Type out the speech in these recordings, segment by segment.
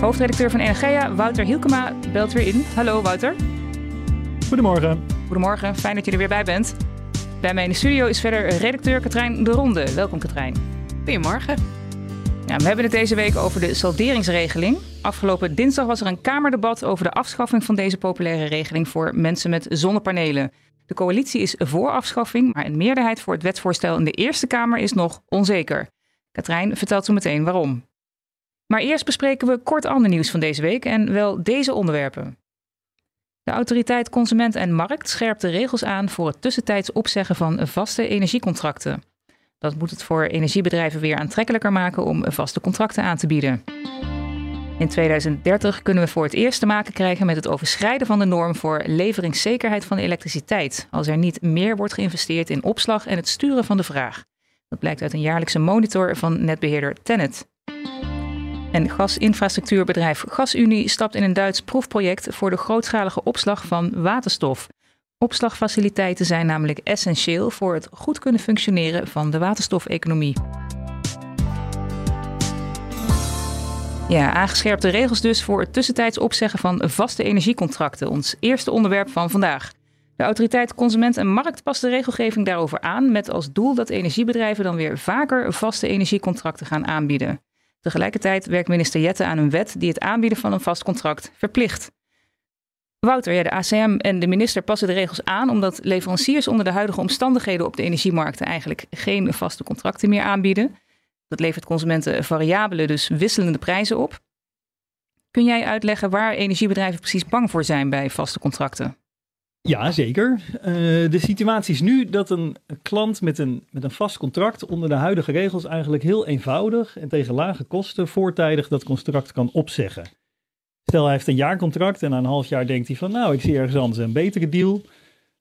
Hoofdredacteur van Energia, Wouter Hielkema, belt weer in. Hallo Wouter. Goedemorgen. Goedemorgen, fijn dat je er weer bij bent. Bij mij in de studio is verder redacteur Katrijn de Ronde. Welkom Katrijn. Goedemorgen. Ja, we hebben het deze week over de salderingsregeling. Afgelopen dinsdag was er een Kamerdebat over de afschaffing van deze populaire regeling voor mensen met zonnepanelen. De coalitie is voor afschaffing, maar een meerderheid voor het wetsvoorstel in de Eerste Kamer is nog onzeker. Katrijn vertelt zo meteen waarom. Maar eerst bespreken we kort ander nieuws van deze week en wel deze onderwerpen. De autoriteit Consument en Markt scherpt de regels aan voor het tussentijds opzeggen van vaste energiecontracten. Dat moet het voor energiebedrijven weer aantrekkelijker maken om vaste contracten aan te bieden. In 2030 kunnen we voor het eerst te maken krijgen met het overschrijden van de norm voor leveringszekerheid van elektriciteit, als er niet meer wordt geïnvesteerd in opslag en het sturen van de vraag. Dat blijkt uit een jaarlijkse monitor van netbeheerder Tennet. En gasinfrastructuurbedrijf GasUnie stapt in een Duits proefproject voor de grootschalige opslag van waterstof. Opslagfaciliteiten zijn namelijk essentieel voor het goed kunnen functioneren van de waterstofeconomie. Ja, aangescherpte regels dus voor het tussentijds opzeggen van vaste energiecontracten, ons eerste onderwerp van vandaag. De autoriteit Consument en Markt past de regelgeving daarover aan met als doel dat energiebedrijven dan weer vaker vaste energiecontracten gaan aanbieden. Tegelijkertijd werkt minister Jette aan een wet die het aanbieden van een vast contract verplicht. Wouter, ja, de ACM en de minister passen de regels aan omdat leveranciers onder de huidige omstandigheden op de energiemarkten eigenlijk geen vaste contracten meer aanbieden. Dat levert consumenten variabele, dus wisselende prijzen op. Kun jij uitleggen waar energiebedrijven precies bang voor zijn bij vaste contracten? Ja, zeker. Uh, de situatie is nu dat een klant met een, met een vast contract onder de huidige regels eigenlijk heel eenvoudig en tegen lage kosten voortijdig dat contract kan opzeggen. Stel hij heeft een jaarcontract en na een half jaar denkt hij van nou ik zie ergens anders een betere deal.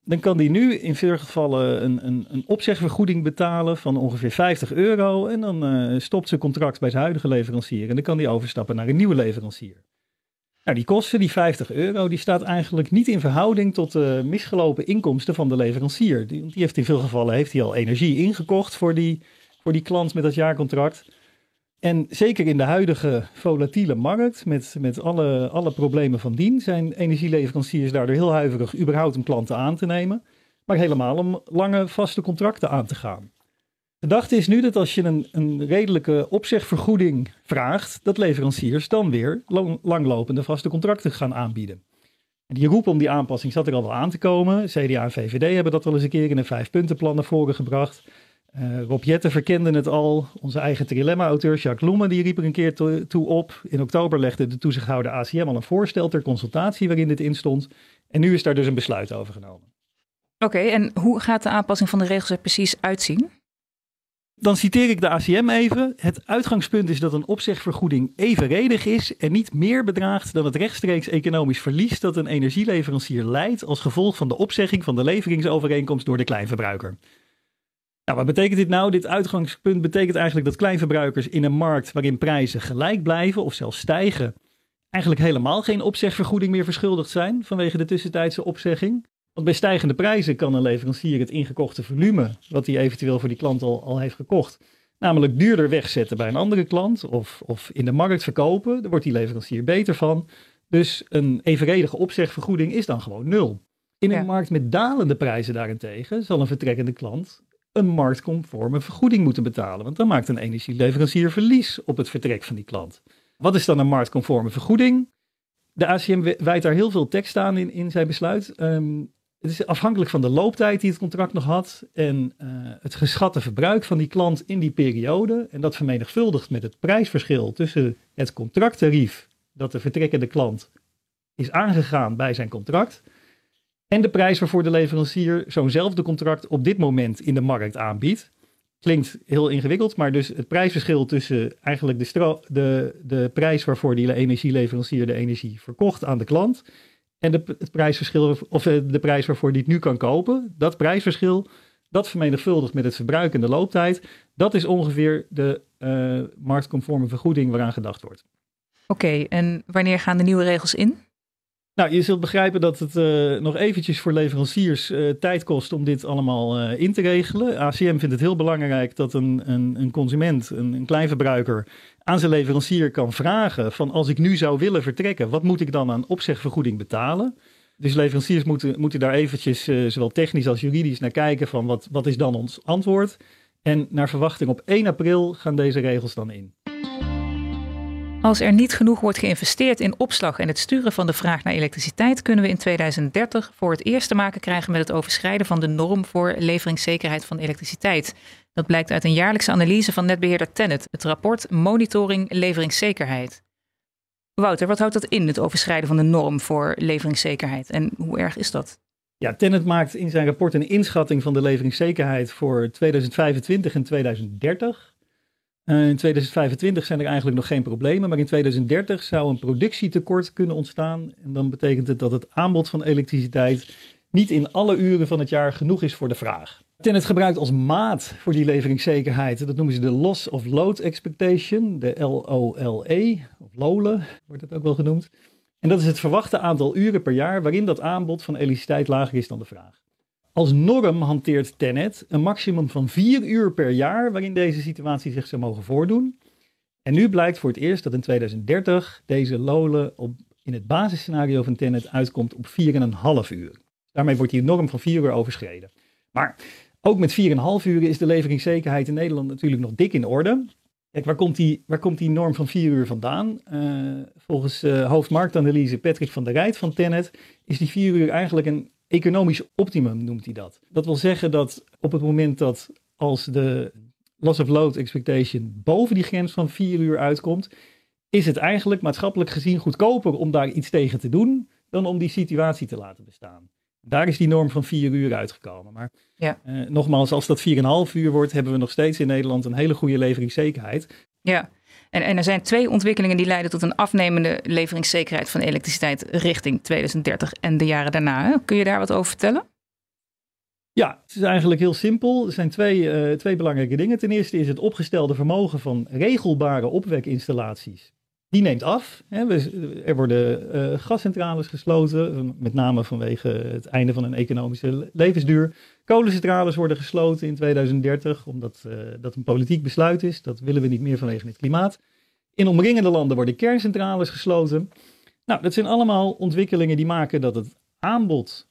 Dan kan hij nu in veel gevallen een, een, een opzegvergoeding betalen van ongeveer 50 euro. En dan uh, stopt zijn contract bij zijn huidige leverancier. En dan kan hij overstappen naar een nieuwe leverancier. Nou, die kosten, die 50 euro, die staat eigenlijk niet in verhouding tot de misgelopen inkomsten van de leverancier. Die, die heeft in veel gevallen heeft hij al energie ingekocht voor die, voor die klant met dat jaarcontract. En zeker in de huidige volatiele markt, met, met alle, alle problemen van dien, zijn energieleveranciers daardoor heel huiverig überhaupt een klanten aan te nemen. Maar helemaal om lange vaste contracten aan te gaan. De gedachte is nu dat als je een, een redelijke opzegvergoeding vraagt, dat leveranciers dan weer lang, langlopende vaste contracten gaan aanbieden. En die roep om die aanpassing zat er al wel aan te komen. CDA en VVD hebben dat wel eens een keer in een vijfpuntenplan naar voren gebracht. Uh, Rob Jetten verkende het al. Onze eigen trilemma-auteur Jacques Loemen die riep er een keer toe op. In oktober legde de toezichthouder ACM al een voorstel ter consultatie waarin dit instond. En nu is daar dus een besluit over genomen. Oké, en hoe gaat de aanpassing van de regels er precies uitzien? Dan citeer ik de ACM even. Het uitgangspunt is dat een opzegvergoeding evenredig is en niet meer bedraagt dan het rechtstreeks economisch verlies dat een energieleverancier leidt als gevolg van de opzegging van de leveringsovereenkomst door de kleinverbruiker. Nou, wat betekent dit nou? Dit uitgangspunt betekent eigenlijk dat kleinverbruikers in een markt waarin prijzen gelijk blijven of zelfs stijgen, eigenlijk helemaal geen opzegvergoeding meer verschuldigd zijn vanwege de tussentijdse opzegging. Want bij stijgende prijzen kan een leverancier het ingekochte volume, wat hij eventueel voor die klant al, al heeft gekocht, namelijk duurder wegzetten bij een andere klant of, of in de markt verkopen. Daar wordt die leverancier beter van. Dus een evenredige opzegvergoeding is dan gewoon nul. In een markt met dalende prijzen daarentegen zal een vertrekkende klant een marktconforme vergoeding moeten betalen. Want dan maakt een energieleverancier verlies op het vertrek van die klant. Wat is dan een marktconforme vergoeding? De ACM wijt daar heel veel tekst aan in, in zijn besluit. Um, het is afhankelijk van de looptijd die het contract nog had en uh, het geschatte verbruik van die klant in die periode. En dat vermenigvuldigd met het prijsverschil tussen het contracttarief dat de vertrekkende klant is aangegaan bij zijn contract en de prijs waarvoor de leverancier zo'nzelfde contract op dit moment in de markt aanbiedt. klinkt heel ingewikkeld, maar dus het prijsverschil tussen eigenlijk de, de, de prijs waarvoor die energieleverancier de energie verkocht aan de klant en de, het prijsverschil, of eh, de prijs waarvoor die het nu kan kopen, dat prijsverschil, dat vermenigvuldigd met het verbruik en de looptijd, dat is ongeveer de uh, marktconforme vergoeding waaraan gedacht wordt. Oké, en wanneer gaan de nieuwe regels in? Nou, je zult begrijpen dat het uh, nog eventjes voor leveranciers uh, tijd kost om dit allemaal uh, in te regelen. ACM vindt het heel belangrijk dat een, een, een consument, een, een kleinverbruiker, aan zijn leverancier kan vragen van als ik nu zou willen vertrekken, wat moet ik dan aan opzegvergoeding betalen? Dus leveranciers moeten, moeten daar eventjes zowel technisch als juridisch naar kijken van wat, wat is dan ons antwoord. En naar verwachting op 1 april gaan deze regels dan in. Als er niet genoeg wordt geïnvesteerd in opslag en het sturen van de vraag naar elektriciteit, kunnen we in 2030 voor het eerst te maken krijgen met het overschrijden van de norm voor leveringszekerheid van elektriciteit. Dat blijkt uit een jaarlijkse analyse van netbeheerder Tennet, het rapport Monitoring Leveringszekerheid. Wouter, wat houdt dat in, het overschrijden van de norm voor leveringszekerheid en hoe erg is dat? Ja, Tennet maakt in zijn rapport een inschatting van de leveringszekerheid voor 2025 en 2030. Uh, in 2025 zijn er eigenlijk nog geen problemen, maar in 2030 zou een productietekort kunnen ontstaan. En dan betekent het dat het aanbod van elektriciteit niet in alle uren van het jaar genoeg is voor de vraag. Tennet gebruikt als maat voor die leveringszekerheid, dat noemen ze de Loss of Load Expectation, de LOLE, of LOLE wordt het ook wel genoemd. En dat is het verwachte aantal uren per jaar waarin dat aanbod van elektriciteit lager is dan de vraag. Als norm hanteert Tenet een maximum van vier uur per jaar waarin deze situatie zich zou mogen voordoen. En nu blijkt voor het eerst dat in 2030 deze LOLE op, in het basisscenario van Tenet uitkomt op 4,5 uur. Daarmee wordt die norm van 4 uur overschreden. Maar ook met 4,5 uur is de leveringszekerheid in Nederland natuurlijk nog dik in orde. Kijk, waar komt die, waar komt die norm van 4 uur vandaan? Uh, volgens uh, hoofdmarktanalyse Patrick van der Rijt van Tenet is die 4 uur eigenlijk een economisch optimum noemt hij dat. Dat wil zeggen dat op het moment dat als de loss of load expectation boven die grens van 4 uur uitkomt, is het eigenlijk maatschappelijk gezien goedkoper om daar iets tegen te doen dan om die situatie te laten bestaan. Daar is die norm van 4 uur uitgekomen. Maar ja. eh, nogmaals, als dat 4,5 uur wordt, hebben we nog steeds in Nederland een hele goede leveringszekerheid. Ja, en, er zijn twee ontwikkelingen die leiden tot een afnemende leveringszekerheid van elektriciteit richting 2030 en de jaren daarna. Kun je daar wat over vertellen? Ja, het is eigenlijk heel simpel. Er zijn twee, uh, twee belangrijke dingen. Ten eerste is het opgestelde vermogen van regelbare opwekinstallaties. Die neemt af. Er worden uh, gascentrales gesloten, met name vanwege het einde van een economische levensduur. Kolencentrales worden gesloten in 2030, omdat uh, dat een politiek besluit is. Dat willen we niet meer vanwege het klimaat. In omringende landen worden kerncentrales gesloten. Nou, dat zijn allemaal ontwikkelingen die maken dat het aanbod,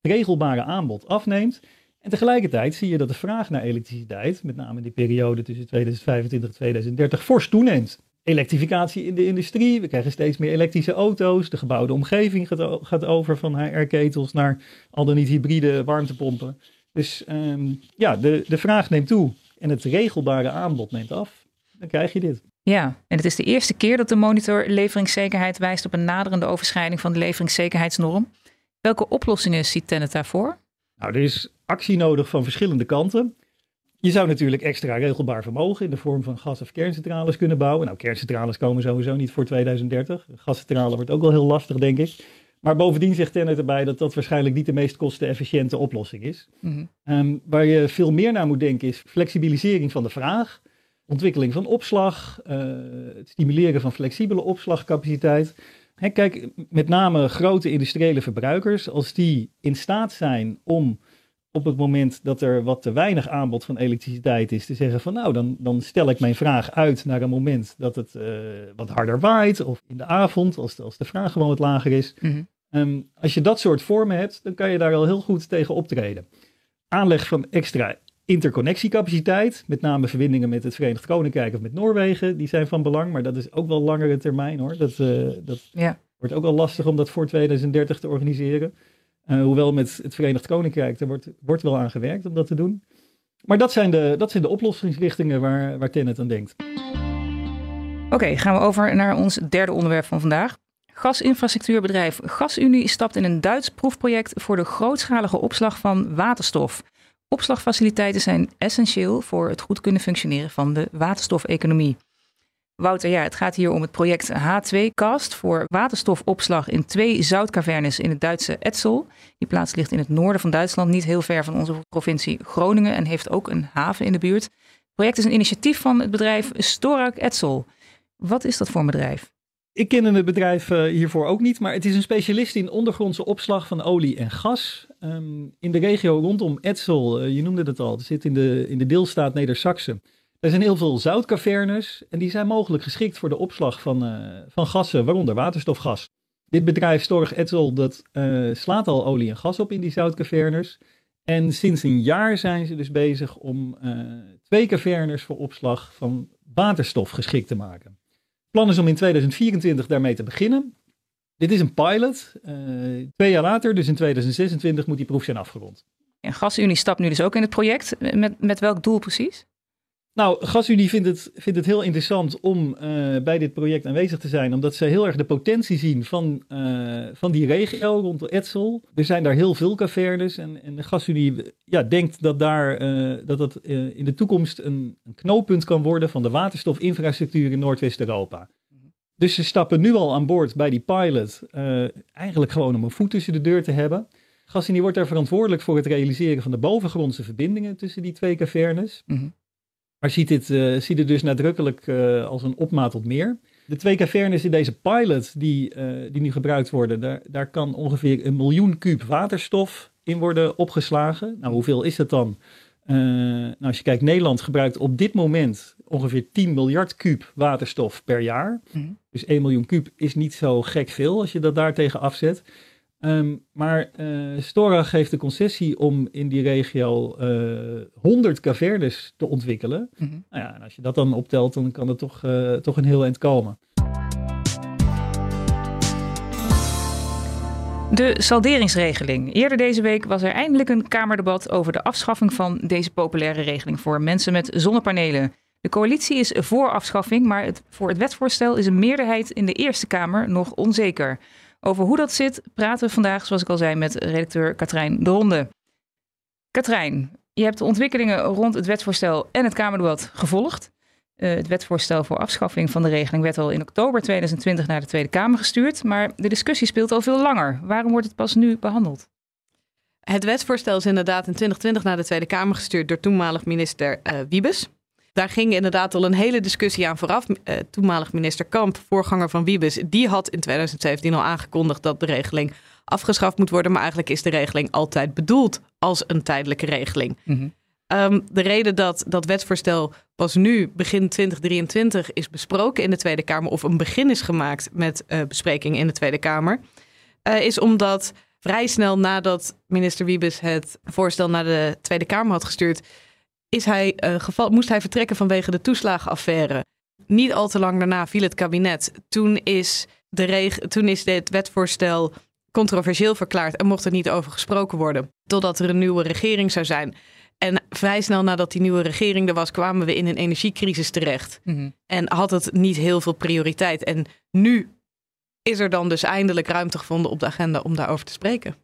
regelbare aanbod, afneemt. En tegelijkertijd zie je dat de vraag naar elektriciteit, met name in die periode tussen 2025 en 2030, fors toeneemt. Elektrificatie in de industrie, we krijgen steeds meer elektrische auto's, de gebouwde omgeving gaat, gaat over van HR-ketels naar al dan niet hybride warmtepompen. Dus ehm, ja, de, de vraag neemt toe en het regelbare aanbod neemt af. Dan krijg je dit. Ja, en het is de eerste keer dat de monitor leveringszekerheid wijst op een naderende overschrijding van de leveringszekerheidsnorm. Welke oplossingen ziet Tennet daarvoor? Nou, er is actie nodig van verschillende kanten. Je zou natuurlijk extra regelbaar vermogen in de vorm van gas- of kerncentrales kunnen bouwen. Nou, kerncentrales komen sowieso niet voor 2030. Gascentrale wordt ook wel heel lastig, denk ik. Maar bovendien zegt Tennet erbij dat dat waarschijnlijk niet de meest kostenefficiënte oplossing is. Mhm. Ehm, waar je veel meer naar moet denken is flexibilisering van de vraag, ontwikkeling van opslag, uh, het stimuleren van flexibele opslagcapaciteit. kijk, met name grote industriële verbruikers, als die in staat zijn om op het moment dat er wat te weinig aanbod van elektriciteit is, te zeggen van nou, dan, dan stel ik mijn vraag uit naar een moment dat het uh, wat harder waait of in de avond, als de, als de vraag gewoon wat lager is. Mhm. Ehm, als je dat soort vormen hebt, dan kan je daar al heel goed tegen optreden. Aanleg van extra interconnectiecapaciteit, met name verbindingen met het Verenigd Koninkrijk of met Noorwegen, die zijn van belang, maar dat is ook wel langere termijn hoor. Dat, uh, dat ja. wordt ook wel lastig om dat voor 2030 te organiseren. Uh, hoewel met het Verenigd Koninkrijk, er wordt, wordt wel aan gewerkt om dat te doen. Maar dat zijn de, dat zijn de oplossingsrichtingen waar, waar Tennet aan denkt. Oké, gaan we over naar ons derde onderwerp van vandaag. Gasinfrastructuurbedrijf GasUnie stapt in een Duits proefproject voor de grootschalige opslag van waterstof. Opslagfaciliteiten zijn essentieel voor het goed kunnen functioneren van de waterstofeconomie. Wouter, ja, het gaat hier om het project H2Cast voor waterstofopslag in twee zoutcavernes in het Duitse Etzel. Die plaats ligt in het noorden van Duitsland, niet heel ver van onze provincie Groningen en heeft ook een haven in de buurt. Het project is een initiatief van het bedrijf Storak Etzel. Wat is dat voor een bedrijf? Ik ken het bedrijf uh, hiervoor ook niet, maar het is een specialist in ondergrondse opslag van olie en gas. Um, in de regio rondom Etzel, uh, je noemde het al, het zit in de, in de deelstaat Neder-Saxe. Er zijn heel veel zoutcavernes en die zijn mogelijk geschikt voor de opslag van, uh, van gassen, waaronder waterstofgas. Dit bedrijf Storg Etzel dat, slaat al olie en gas op in die zoutcavernes. En sinds een jaar zijn ze dus bezig om twee cavernes voor opslag van waterstof geschikt te maken plan is om in 2024 daarmee te beginnen. Dit is een pilot. Uh, twee jaar later, dus in 2026, moet die proef zijn afgerond. En GasUnie stapt nu dus ook in het project. Met, met welk doel precies? Nou, GasUnie vindt het, vindt het heel interessant om uh, bij dit project aanwezig te zijn, omdat ze heel erg de potentie zien van, uh, van die regio rond Etzel. Er zijn daar heel veel cavernes en, en de GasUnie ja, denkt dat daar, uh, dat, dat in de toekomst een, een, knooppunt kan worden van de waterstofinfrastructuur in Noordwest-Europa. Dus ze stappen nu al aan boord bij die pilot, eigenlijk gewoon om een voet tussen de deur te hebben. GasUnie wordt daar verantwoordelijk voor het realiseren van de bovengrondse verbindingen tussen die twee cavernes. -hmm. Maar ziet, dit, uh, ziet het dus nadrukkelijk uh, als een opmaat tot meer. De twee cavernes in deze pilot die, uh, die nu gebruikt worden, daar, daar kan ongeveer een miljoen kuub waterstof in worden opgeslagen. Nou, hoeveel is dat dan? nou, als je kijkt, Nederland gebruikt op dit moment ongeveer 10 miljard kuub waterstof per jaar. Mm -hmm. Dus 1 miljoen kuub is niet zo gek veel als je dat daartegen afzet. Um, maar uh, Storag heeft de concessie om in die regio uh, eh, 100 cavernes te ontwikkelen. Mm -hmm. nou ja, en als je dat dan optelt, dan kan er toch, uh, toch een heel eind komen. De salderingsregeling. Eerder deze week was er eindelijk een Kamerdebat over de afschaffing van deze populaire regeling voor mensen met zonnepanelen. De coalitie is voor afschaffing, maar het, voor het wetsvoorstel is een meerderheid in de Eerste Kamer nog onzeker. Over hoe dat zit praten we vandaag, zoals ik al zei, met redacteur Katrijn de Ronde. Katrijn, je hebt de ontwikkelingen rond het wetsvoorstel en het Kamerdebat gevolgd. Uh, het wetsvoorstel voor afschaffing van de regeling werd al in oktober 2020 naar de Tweede Kamer gestuurd, maar de discussie speelt al veel langer. Waarom wordt het pas nu behandeld? Het wetsvoorstel is inderdaad in 2020 naar de Tweede Kamer gestuurd door toenmalig minister uh, Wiebes. Daar ging inderdaad al een hele discussie aan vooraf. Uh, toenmalig minister Kamp, voorganger van Wiebes, die had in 2017 al aangekondigd dat de regeling afgeschaft moet worden. Maar eigenlijk is de regeling altijd bedoeld als een tijdelijke regeling. Mm-hmm. Um, de reden dat dat wetsvoorstel pas nu, begin 2023, is besproken in de Tweede Kamer, of een begin is gemaakt met uh, bespreking in de Tweede Kamer, uh, is omdat vrij snel nadat minister Wiebes het voorstel naar de Tweede Kamer had gestuurd, is hij, uh, geval, moest hij vertrekken vanwege de toeslagenaffaire. Niet al te lang daarna viel het kabinet. Toen is, de reg toen is dit wetvoorstel controversieel verklaard en mocht er niet over gesproken worden. Totdat er een nieuwe regering zou zijn. En vrij snel nadat die nieuwe regering er was, kwamen we in een energiecrisis terecht. Mm -hmm. En had het niet heel veel prioriteit. En nu is er dan dus eindelijk ruimte gevonden op de agenda om daarover te spreken.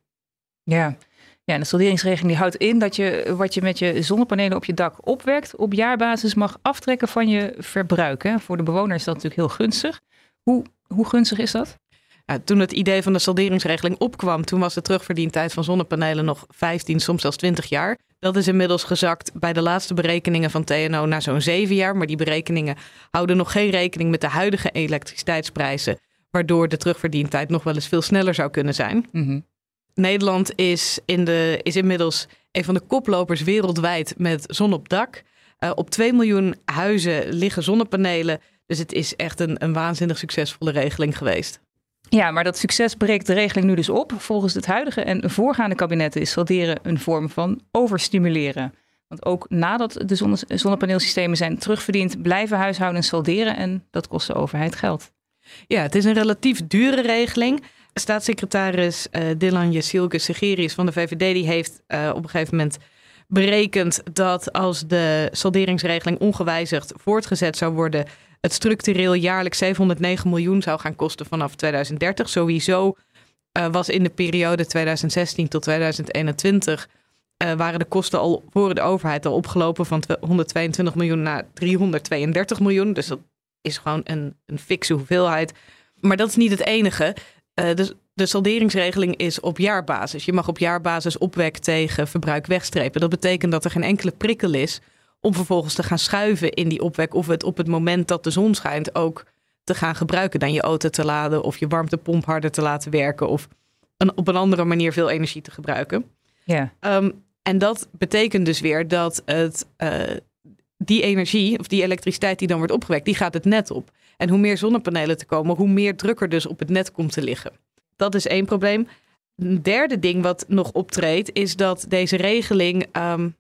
Ja, ja, en de solderingsregeling die houdt in dat je wat je met je zonnepanelen op je dak opwekt, op jaarbasis mag aftrekken van je verbruik. Hè. Voor de bewoner is dat natuurlijk heel gunstig. Hoe, hoe gunstig is dat? Ja, toen het idee van de solderingsregeling opkwam, toen was de terugverdientijd van zonnepanelen nog 15, soms zelfs 20 jaar. Dat is inmiddels gezakt bij de laatste berekeningen van TNO naar zo'n 7 jaar. Maar die berekeningen houden nog geen rekening met de huidige elektriciteitsprijzen. Waardoor de terugverdientijd nog wel eens veel sneller zou kunnen zijn. Mm -hmm. Nederland is, in de, is inmiddels een van de koplopers wereldwijd met zon op dak. Uh, op 2 miljoen huizen liggen zonnepanelen. Dus het is echt een, een waanzinnig succesvolle regeling geweest. Ja, maar dat succes breekt de regeling nu dus op. Volgens het huidige en voorgaande kabinetten is salderen een vorm van overstimuleren. Want ook nadat de zonne zonnepaneelsystemen zijn terugverdiend, blijven huishoudens salderen en dat kost de overheid geld. Ja, het is een relatief dure regeling. Staatssecretaris uh, Dylan Jesilke Segerius van de VVD die heeft uh, op een gegeven moment berekend dat als de salderingsregeling ongewijzigd voortgezet zou worden, het structureel jaarlijks 709 miljoen zou gaan kosten vanaf 2030. Sowieso uh, was in de periode 2016 tot 2021 uh, waren de kosten al voor de overheid al opgelopen van 122 miljoen naar 332 miljoen. Dus dat is gewoon een, een fikse hoeveelheid. Maar dat is niet het enige. Uh, dus de salderingsregeling is op jaarbasis. Je mag op jaarbasis opwek tegen verbruik wegstrepen. Dat betekent dat er geen enkele prikkel is om vervolgens te gaan schuiven in die opwek. Of het op het moment dat de zon schijnt ook te gaan gebruiken. Dan je auto te laden of je warmtepomp harder te laten werken. Of een, op een andere manier veel energie te gebruiken. Ja. Um, en dat betekent dus weer dat het, uh, die energie of die elektriciteit die dan wordt opgewekt, die gaat het net op. En hoe meer zonnepanelen te komen, hoe meer druk er dus op het net komt te liggen. Dat is één probleem. Een derde ding wat nog optreedt, is dat deze regeling um,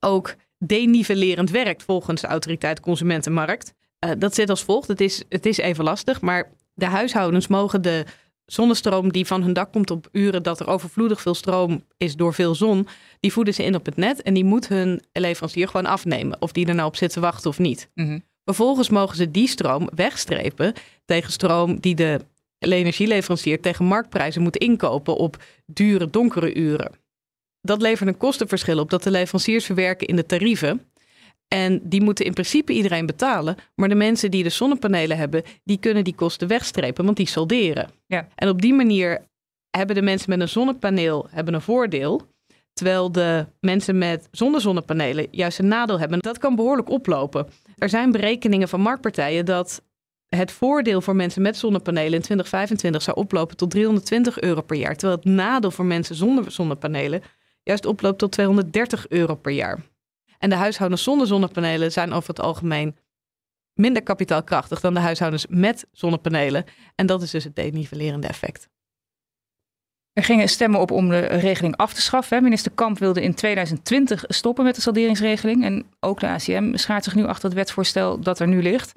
ook denivellerend werkt volgens de autoriteit Consumentenmarkt. Uh, dat zit als volgt. Het is, het is even lastig, maar de huishoudens mogen de zonnestroom die van hun dak komt op uren dat er overvloedig veel stroom is door veel zon, die voeden ze in op het net en die moet hun leverancier gewoon afnemen. Of die er nou op zit te wachten of niet. Mm Vervolgens mogen ze die stroom wegstrepen tegen stroom die de energieleverancier tegen marktprijzen moet inkopen op dure donkere uren. Dat levert een kostenverschil op dat de leveranciers verwerken in de tarieven. En die moeten in principe iedereen betalen. Maar de mensen die de zonnepanelen hebben, die kunnen die kosten wegstrepen, want die solderen. Ja. En op die manier hebben de mensen met een zonnepaneel hebben een voordeel. Terwijl de mensen met zonder zonnepanelen juist een nadeel hebben. Dat kan behoorlijk oplopen. Er zijn berekeningen van marktpartijen dat het voordeel voor mensen met zonnepanelen in 2025 zou oplopen tot 320 euro per jaar. Terwijl het nadeel voor mensen zonder zonnepanelen juist oploopt tot 230 euro per jaar. En de huishoudens zonder zonnepanelen zijn over het algemeen minder kapitaalkrachtig dan de huishoudens met zonnepanelen. En dat is dus het denivelerende effect. Er gingen stemmen op om de regeling af te schaffen. Minister Kamp wilde in 2020 stoppen met de salderingsregeling. En ook de ACM schaart zich nu achter het wetsvoorstel dat er nu ligt.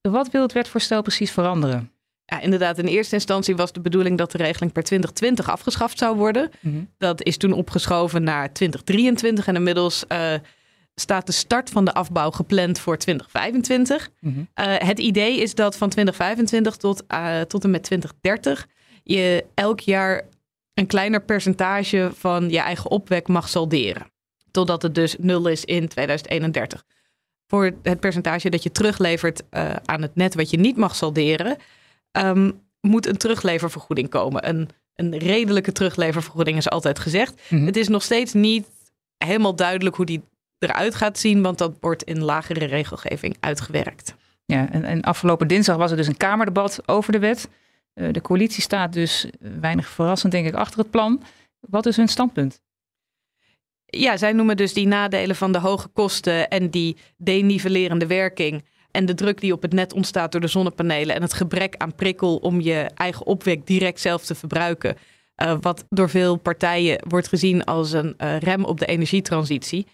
Wat wil het wetsvoorstel precies veranderen? Ja, inderdaad, in eerste instantie was de bedoeling dat de regeling per 2020 afgeschaft zou worden. Mhm. Dat is toen opgeschoven naar 2023 en inmiddels uh, staat de start van de afbouw gepland voor 2025. Mhm. Uh, het idee is dat van 2025 tot, uh, tot en met 2030 je elk jaar een kleiner percentage van je eigen opwek mag salderen. Totdat het dus nul is in 2031. Voor het percentage dat je teruglevert aan het net wat je niet mag salderen, um, moet een terugleververgoeding komen. Een, een redelijke terugleververgoeding is altijd gezegd. Mhm. Het is nog steeds niet helemaal duidelijk hoe die eruit gaat zien, want dat wordt in lagere regelgeving uitgewerkt. Ja, en, en afgelopen dinsdag was er dus een Kamerdebat over de wet. Uh, de coalitie staat dus eh, weinig verrassend, denk ik, achter het plan. Wat is hun standpunt? Ja, zij noemen dus die nadelen van de hoge kosten en die denivelerende werking en de druk die op het net ontstaat door de zonnepanelen en het gebrek aan prikkel om je eigen opwek direct zelf te verbruiken. Uh, wat door veel partijen wordt gezien als een rem op de energietransitie.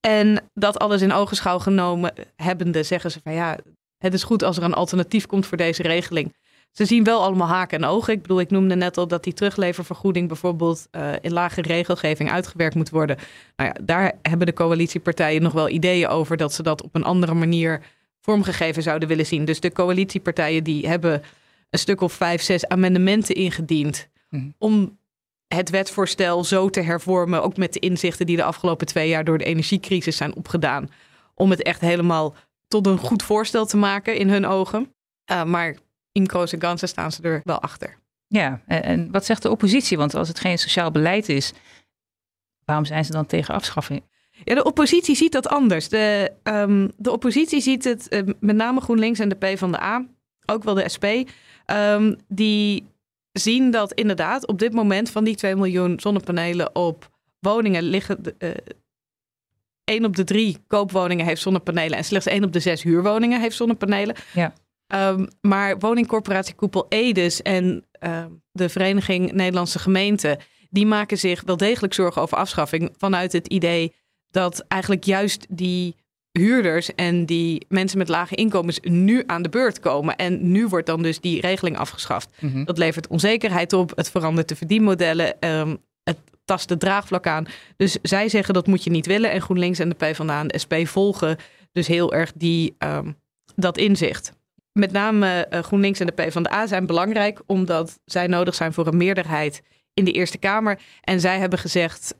En dat alles in ogenschouw genomen hebbende, zeggen ze van ja, het is goed als er een alternatief komt voor deze regeling. Ze zien wel allemaal haken en ogen. Ik bedoel, ik noemde net al dat die terugleververgoeding bijvoorbeeld uh, in lage regelgeving uitgewerkt moet worden. Nou ja, daar hebben de coalitiepartijen nog wel ideeën over dat ze dat op een andere manier vormgegeven zouden willen zien. Dus de coalitiepartijen die hebben een stuk of vijf, zes amendementen ingediend Mhm. om het wetsvoorstel zo te hervormen, ook met de inzichten die de afgelopen twee jaar door de energiecrisis zijn opgedaan, om het echt helemaal tot een goed voorstel te maken in hun ogen. Uh, maar in grote ganzen staan ze er wel achter. Ja, en, en wat zegt de oppositie? Want als het geen sociaal beleid is, waarom zijn ze dan tegen afschaffing? Ja, de oppositie ziet dat anders. De, um, de oppositie ziet het, uh, met name GroenLinks en de PvdA, ook wel de SP, um, die zien dat inderdaad op dit moment van die 2 miljoen zonnepanelen op woningen liggen. Uh, 1 op de 3 koopwoningen heeft zonnepanelen en slechts 1 op de 6 huurwoningen heeft zonnepanelen. Ja. Um, maar woningcorporatie Koepel Edes en uh, de Vereniging Nederlandse Gemeenten, die maken zich wel degelijk zorgen over afschaffing vanuit het idee dat eigenlijk juist die huurders en die mensen met lage inkomens nu aan de beurt komen. En nu wordt dan dus die regeling afgeschaft. Mhm. Dat levert onzekerheid op, het verandert de verdienmodellen, um, het tast de draagvlak aan. Dus zij zeggen dat moet je niet willen. En GroenLinks en de PvdA en de SP volgen dus heel erg die, um, dat inzicht. Met name uh, GroenLinks en de PvdA zijn belangrijk omdat zij nodig zijn voor een meerderheid in de Eerste Kamer. En zij hebben gezegd,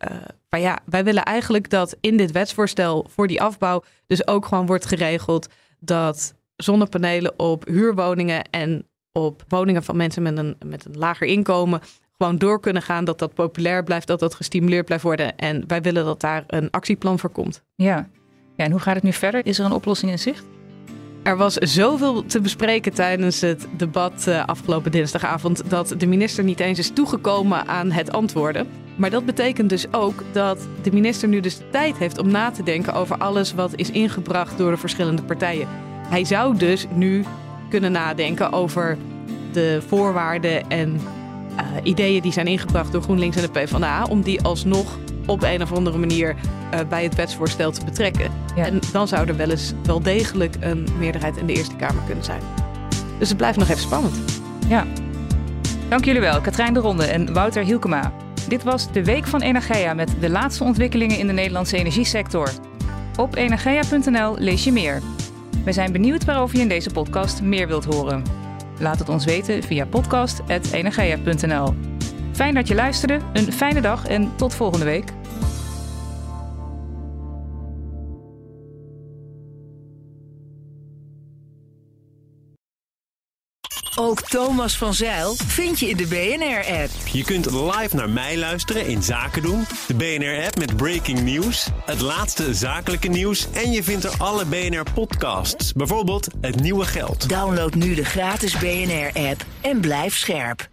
uh, ja, wij willen eigenlijk dat in dit wetsvoorstel voor die afbouw dus ook gewoon wordt geregeld dat zonnepanelen op huurwoningen en op woningen van mensen met een, met een lager inkomen gewoon door kunnen gaan, dat dat populair blijft, dat dat gestimuleerd blijft worden. En wij willen dat daar een actieplan voor komt. Ja, ja en hoe gaat het nu verder? Is er een oplossing in zicht? Er was zoveel te bespreken tijdens het debat uh, afgelopen dinsdagavond dat de minister niet eens is toegekomen aan het antwoorden. Maar dat betekent dus ook dat de minister nu dus tijd heeft om na te denken over alles wat is ingebracht door de verschillende partijen. Hij zou dus nu kunnen nadenken over de voorwaarden en uh, ideeën die zijn ingebracht door GroenLinks en de PvdA, om die alsnog op een of andere manier uh, bij het wetsvoorstel te betrekken. Ja. En dan zou er wel eens wel degelijk een meerderheid in de Eerste Kamer kunnen zijn. Dus het blijft nog even spannend. Ja. Dank jullie wel, Katrijn de Ronde en Wouter Hielkema. Dit was de Week van Energia met de laatste ontwikkelingen in de Nederlandse energiesector. Op energia.nl lees je meer. We zijn benieuwd waarover je in deze podcast meer wilt horen. Laat het ons weten via podcast.energia.nl. Fijn dat je luisterde, een fijne dag en tot volgende week. Ook Thomas van Zeil vind je in de BNR-app. Je kunt live naar mij luisteren in Zaken doen. De BNR-app met breaking news, het laatste zakelijke nieuws... en je vindt er alle BNR-podcasts, bijvoorbeeld Het Nieuwe Geld. Download nu de gratis BNR-app en blijf scherp.